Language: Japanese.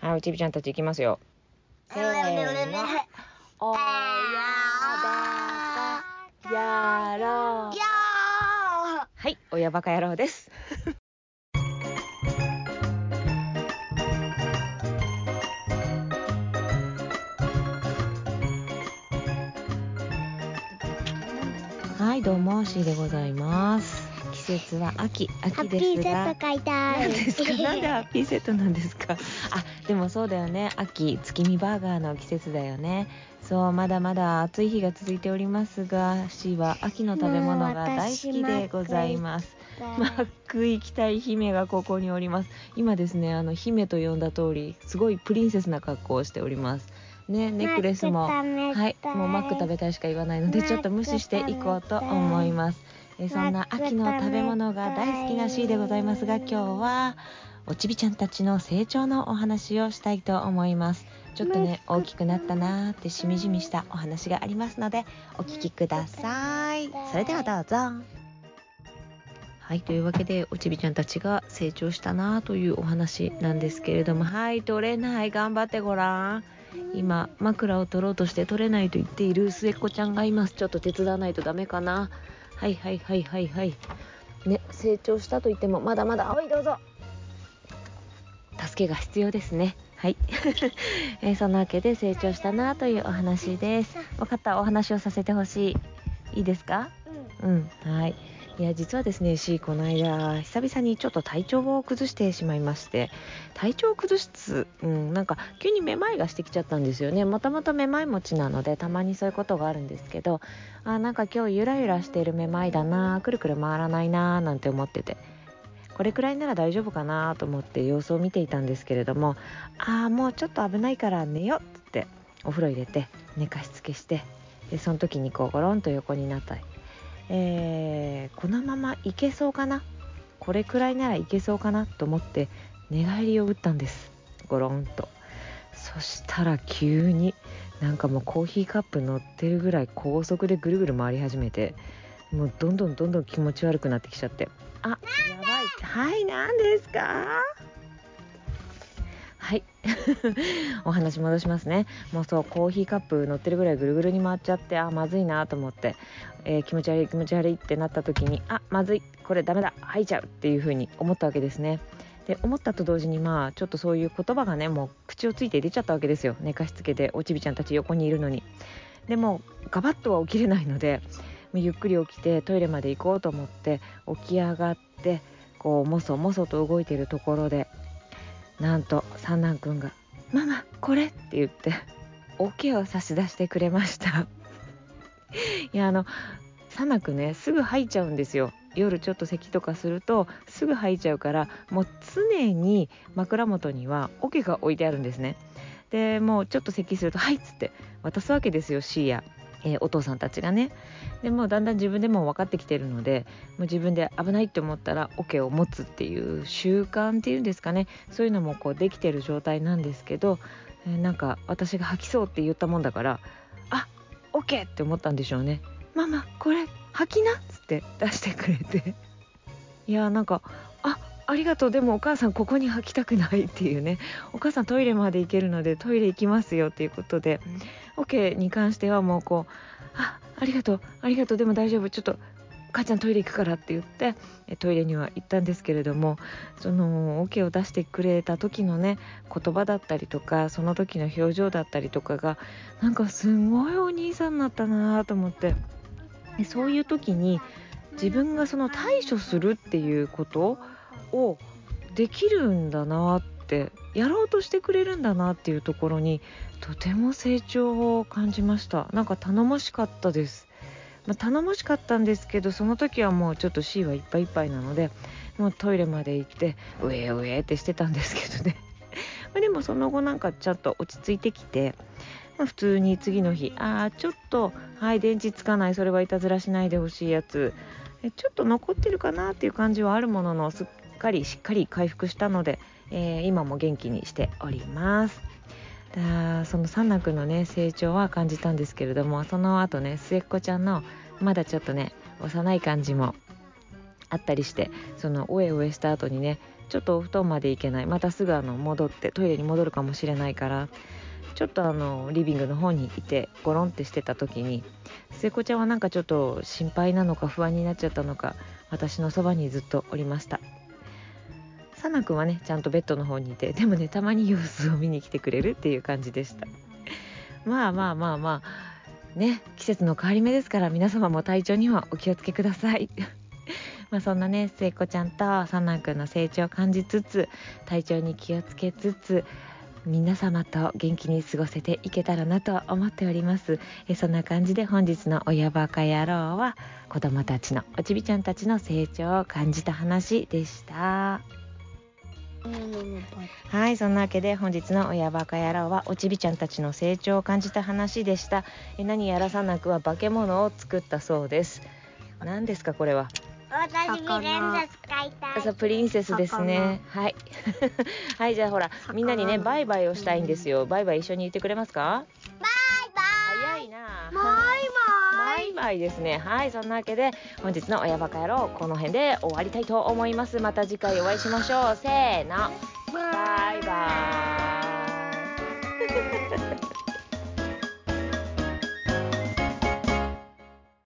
はい、おちびちゃんたち行きますよ。せーの。おやばかやろう。やはい、親バカ野郎です。はい、どうも、しーでございます。季節は秋、秋でッピーセすがッ。ト買いたい。何ですか？なんでハッピーセットなんですか？あ、でもそうだよね。秋、月見バーガーの季節だよね。そう、まだまだ暑い日が続いておりますが、C は秋の食べ物が大好きでございます。マック行きたい姫がここにおります。今ですね、あの、姫と呼んだ通り、すごいプリンセスな格好をしております。ね、ネックレスも、はいい、もうマック食べたいしか言わないので、ちょっと無視していこうと思います。えーそんな秋の食べ物が大好きな C でございますが、今日は、おちびちゃんたちの成長のお話をしたいと思います。ちょっとね、大きくなったなーってしみじみしたお話がありますので、お聞きください。それではどうぞ。はい、というわけで、おちびちゃんたちが成長したなーというお話なんですけれども、はい、取れない、頑張ってごらん。今、枕を取ろうとして取れないと言っている末っ子ちゃんがいます。ちょっと手伝わないとダメかな。はいはいはいはいはい。ね、成長したと言っても、まだまだ、はい、どうぞ。助けが必要ですね。はい。えーそんなわけで成長したなというお話です。分かったお話をさせてほしい。いいですか？うんうん、はい。いや、実はですね、し、この間、久々にちょっと体調を崩してしまいまして、体調を崩す、うん、なんか、急にめまいがしてきちゃったんですよね。もともとめまい持ちなので、たまにそういうことがあるんですけど、あ、なんか今日ゆらゆらしているめまいだな、くるくる回らないな、なんて思ってて、これくらいなら大丈夫かなと思って様子を見ていたんですけれども、ああ、もうちょっと危ないから寝よっつって、お風呂入れて、寝かしつけして、で、その時にこう、ゴロンと横になったり、えーこのままいけそうかな？これくらいならいけそうかなと思って寝返りを打ったんです。ゴロンと。そしたら急になんかもうコーヒーカップ乗ってるぐらい高速でぐるぐる回り始めてもうどんどんどんどん気持ち悪くなってきちゃって。あやばい。はい何ですか？お話戻しますね。もうそうコーヒーカップ乗ってるぐらいぐるぐるに回っちゃってあまずいなと思って、えー気持ち悪い気持ち悪いってなった時にあまずいこれダメだ吐いちゃうっていう風に思ったわけですね。で思ったと同時にまあちょっとそういう言葉がねもう口をついて出ちゃったわけですよ。寝かしつけておちびちゃんたち横にいるのに。でもガバッとは起きれないのでゆっくり起きてトイレまで行こうと思って起き上がってこうもそもそと動いているところでなんと三男くんが「ママこれ!」って言って桶を差し出してくれました。いやあの三男くんねすぐ吐いちゃうんですよ。夜ちょっと咳とかするとすぐ吐いちゃうからもう常に枕元には桶が置いてあるんですね。でもうちょっと咳すると「はい」っつって渡すわけですよ C や、えーお父さんたちがね。でもだんだん自分でも分かってきてるのでもう自分で危ないって思ったら桶を持つっていう習慣っていうんですかね。そういうのもこうできてる状態なんですけど、えーなんか私が吐きそうって言ったもんだからあオッケーって思ったんでしょうね。ママこれ吐きなっつって出してくれて。いやーなんかあありがとう。でもお母さんここに吐きたくないっていうね。お母さんトイレまで行けるのでトイレ行きますよっていうことで。OK に関してはもうこうあありがとうありがとう。でも大丈夫。ちょっと母ちゃんトイレ行くからって言ってえトイレには行ったんですけれどもその OK を出してくれた時のね言葉だったりとかその時の表情だったりとかがなんかすごいお兄さんになったなと思って。でそういう時に自分がその対処するっていうことをできるんだなってやろうとしてくれるんだなっていうところにとても成長を感じました。なんか頼もしかったです、まあ、頼もしかったんですけどその時はもうちょっと C はいっぱいいっぱいなのでもうトイレまで行ってうえうえってしてたんですけどね。までもその後なんかちょっと落ち着いてきてま普通に次の日ああちょっとはい電池つかないそれはいたずらしないでほしいやつちょっと残ってるかなっていう感じはあるもののすっかりしっかり回復したので、えー今も元気にしております。だその三男くんのね成長は感じたんですけれどもその後ね末っ子ちゃんのまだちょっとね幼い感じもあったりしてそのおえおえした後にねちょっとお布団まで行けないまたすぐあの戻ってトイレに戻るかもしれないからちょっとあのリビングの方にいてゴロンってしてた時に聖子ちゃんはなんかちょっと心配なのか不安になっちゃったのか私のそばにずっとおりましたサナ君はねちゃんとベッドの方にいてでもねたまに様子を見に来てくれるっていう感じでした。まあまあまあまあね季節の変わり目ですから皆様も体調にはお気をつけください。まあそんなね聖子ちゃんとサナ君の成長を感じつつ体調に気をつけつつ皆様と元気に過ごせていけたらなと思っております。えそんな感じで本日の親バカ野郎は子供たちのおちびちゃんたちの成長を感じた話でした。はいそんなわけで本日の親バカ野郎はおちびちゃんたちの成長を感じた話でした。え何やらさなくは化け物を作ったそうです。何ですかこれは？私プリンセス買いたい。そうプリンセスですね。はい。はいじゃあほらみんなにねバイバイをしたいんですよ。バイバイ一緒に言ってくれますか？バイバイ。早いなばいですね。はい、そんなわけで、本日の親バカ野郎、この辺で終わりたいと思います。また次回お会いしましょう。せーの。バイバーイ。